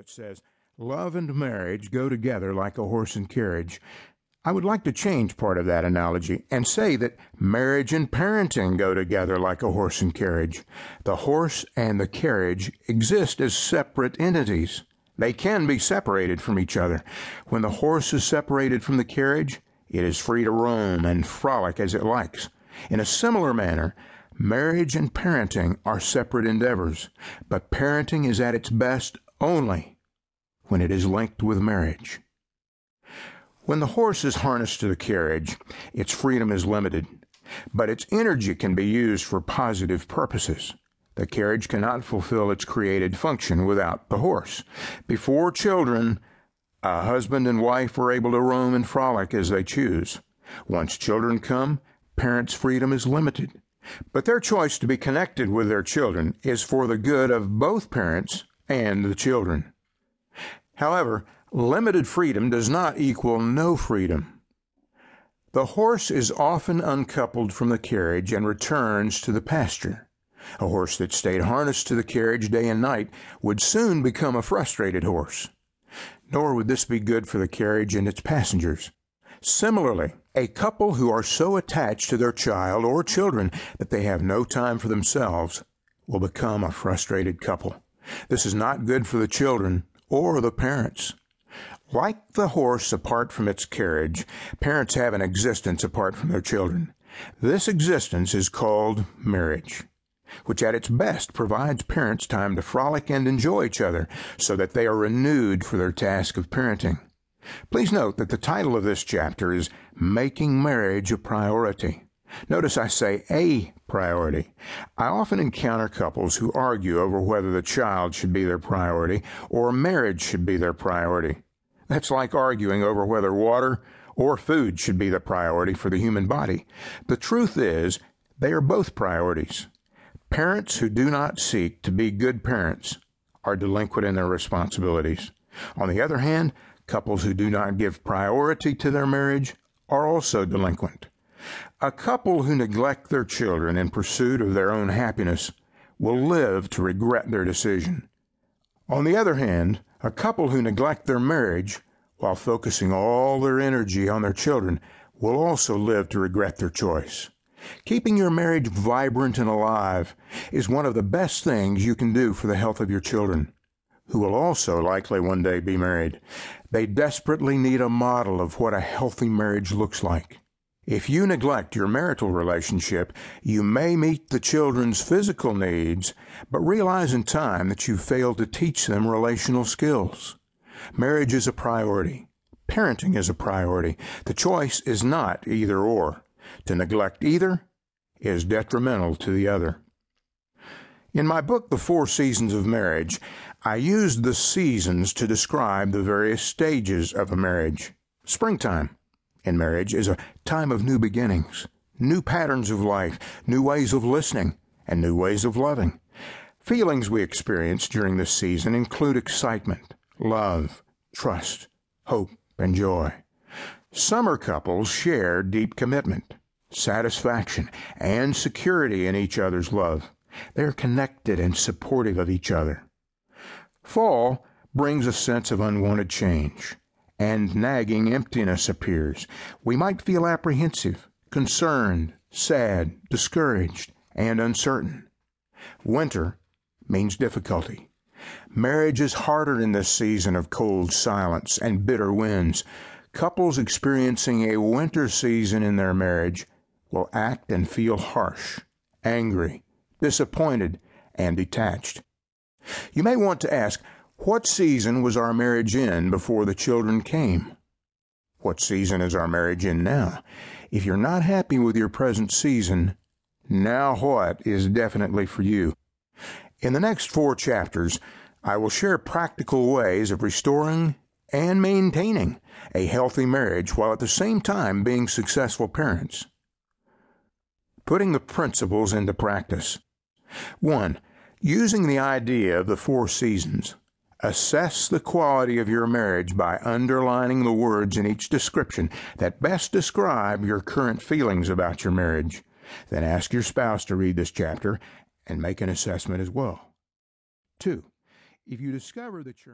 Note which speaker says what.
Speaker 1: that says, Love and marriage go together like a horse and carriage. I would like to change part of that analogy and say that marriage and parenting go together like a horse and carriage. The horse and the carriage exist as separate entities. They can be separated from each other. When the horse is separated from the carriage, it is free to roam and frolic as it likes. In a similar manner, marriage and parenting are separate endeavors, but parenting is at its best only when it is linked with marriage. When the horse is harnessed to the carriage, its freedom is limited, but its energy can be used for positive purposes. The carriage cannot fulfill its created function without the horse. Before children, a husband and wife are able to roam and frolic as they choose. Once children come, parents' freedom is limited. But their choice to be connected with their children is for the good of both parents and the children. However, limited freedom does not equal no freedom. The horse is often uncoupled from the carriage and returns to the pasture. A horse that stayed harnessed to the carriage day and night would soon become a frustrated horse. Nor would this be good for the carriage and its passengers. Similarly, a couple who are so attached to their child or children that they have no time for themselves will become a frustrated couple. This is not good for the children or the parents. Like the horse apart from its carriage, parents have an existence apart from their children. This existence is called marriage, which at its best provides parents time to frolic and enjoy each other so that they are renewed for their task of parenting. Please note that the title of this chapter is Making Marriage a Priority. Notice I say a priority. I often encounter couples who argue over whether the child should be their priority or marriage should be their priority. That's like arguing over whether water or food should be the priority for the human body. The truth is, they are both priorities. Parents who do not seek to be good parents are delinquent in their responsibilities. On the other hand, Couples who do not give priority to their marriage are also delinquent. A couple who neglect their children in pursuit of their own happiness will live to regret their decision. On the other hand, a couple who neglect their marriage while focusing all their energy on their children will also live to regret their choice. Keeping your marriage vibrant and alive is one of the best things you can do for the health of your children who will also likely one day be married. They desperately need a model of what a healthy marriage looks like. If you neglect your marital relationship, you may meet the children's physical needs, but realize in time that you failed to teach them relational skills. Marriage is a priority. Parenting is a priority. The choice is not either or. To neglect either is detrimental to the other. In my book, The Four Seasons of Marriage, I used the seasons to describe the various stages of a marriage. Springtime in marriage is a time of new beginnings, new patterns of life, new ways of listening, and new ways of loving. Feelings we experience during this season include excitement, love, trust, hope, and joy. Summer couples share deep commitment, satisfaction, and security in each other's love. They're connected and supportive of each other. Fall brings a sense of unwanted change, and nagging emptiness appears. We might feel apprehensive, concerned, sad, discouraged, and uncertain. Winter means difficulty. Marriage is harder in this season of cold silence and bitter winds. Couples experiencing a winter season in their marriage will act and feel harsh, angry, disappointed, and detached. You may want to ask, what season was our marriage in before the children came? What season is our marriage in now? If you're not happy with your present season, now what is definitely for you. In the next four chapters, I will share practical ways of restoring and maintaining a healthy marriage while at the same time being successful parents. Putting the principles into practice. 1. Using the idea of the four seasons, assess the quality of your marriage by underlining the words in each description that best describe your current feelings about your marriage. Then ask your spouse to read this chapter and make an assessment as well. 2. If you discover that your